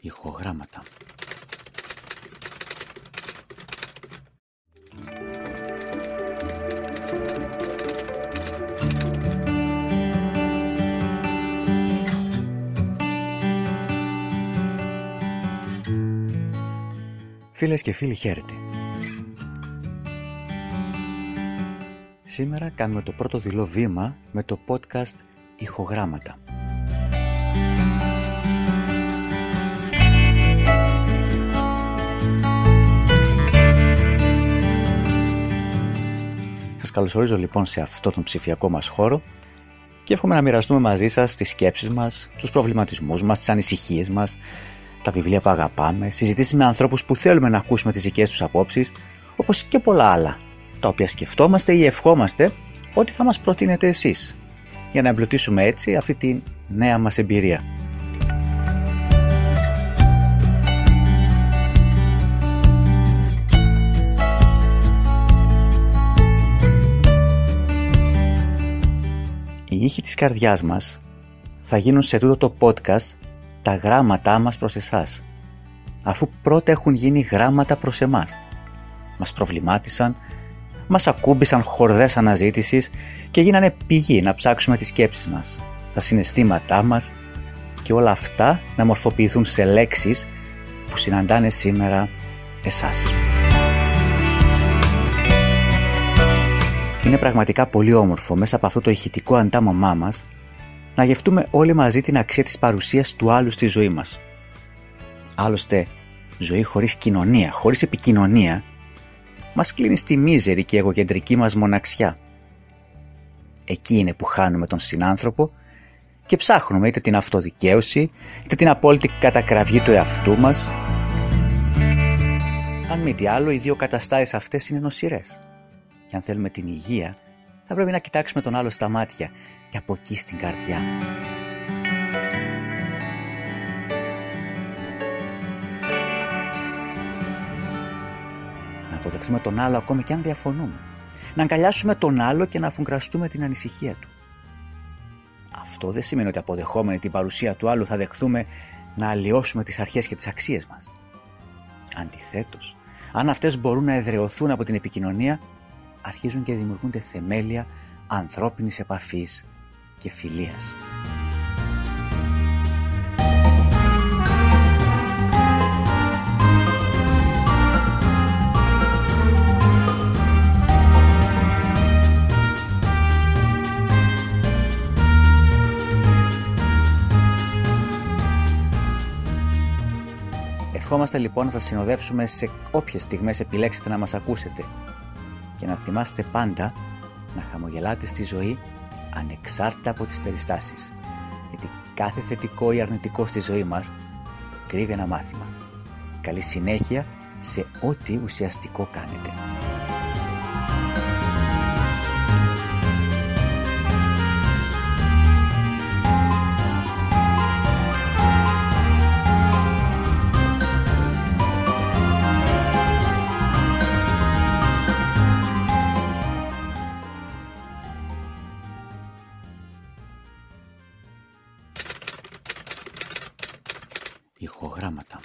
ηχογράμματα. Φίλες και φίλοι χαίρετε. Σήμερα κάνουμε το πρώτο δηλό βήμα με το podcast ηχογράμματα. Καλωσορίζω λοιπόν σε αυτό τον ψηφιακό μας χώρο και εύχομαι να μοιραστούμε μαζί σας τις σκέψεις μας, τους προβληματισμούς μας, τις ανησυχίες μας, τα βιβλία που αγαπάμε, συζητήσεις με ανθρώπους που θέλουμε να ακούσουμε τις δικές τους απόψεις, όπως και πολλά άλλα, τα οποία σκεφτόμαστε ή ευχόμαστε ότι θα μας προτείνετε εσείς, για να εμπλουτίσουμε έτσι αυτή τη νέα μας εμπειρία. Οι ήχοι της καρδιάς μας θα γίνουν σε τούτο το podcast τα γράμματά μας προς εσάς, αφού πρώτα έχουν γίνει γράμματα προς εμάς. Μας προβλημάτισαν, μας ακούμπησαν χορδές αναζήτησης και γίνανε πηγή να ψάξουμε τις σκέψεις μας, τα συναισθήματά μας και όλα αυτά να μορφοποιηθούν σε λέξεις που συναντάνε σήμερα εσάς. Είναι πραγματικά πολύ όμορφο μέσα από αυτό το ηχητικό αντάμωμά μας να γευτούμε όλοι μαζί την αξία της παρουσίας του άλλου στη ζωή μας. Άλλωστε, ζωή χωρίς κοινωνία, χωρίς επικοινωνία, μας κλείνει στη μίζερη και εγωκεντρική μας μοναξιά. Εκεί είναι που χάνουμε τον συνάνθρωπο και ψάχνουμε είτε την αυτοδικαίωση, είτε την απόλυτη κατακραυγή του εαυτού μας. Αν μη τι άλλο, οι δύο καταστάσεις αυτές είναι νοσηρές. Και αν θέλουμε την υγεία, θα πρέπει να κοιτάξουμε τον άλλο στα μάτια και από εκεί στην καρδιά. Να αποδεχτούμε τον άλλο ακόμη και αν διαφωνούμε. Να αγκαλιάσουμε τον άλλο και να αφουγκραστούμε την ανησυχία του. Αυτό δεν σημαίνει ότι αποδεχόμενοι την παρουσία του άλλου θα δεχθούμε να αλλοιώσουμε τις αρχές και τις αξίες μας. Αντιθέτως, αν αυτές μπορούν να εδρεωθούν από την επικοινωνία, αρχίζουν και δημιουργούνται θεμέλια ανθρώπινης επαφής και φιλίας. Ευχόμαστε λοιπόν να σας συνοδεύσουμε σε όποιες στιγμές επιλέξετε να μας ακούσετε και να θυμάστε πάντα να χαμογελάτε στη ζωή ανεξάρτητα από τις περιστάσεις. Γιατί κάθε θετικό ή αρνητικό στη ζωή μας κρύβει ένα μάθημα. Καλή συνέχεια σε ό,τι ουσιαστικό κάνετε. ηχογράμματα.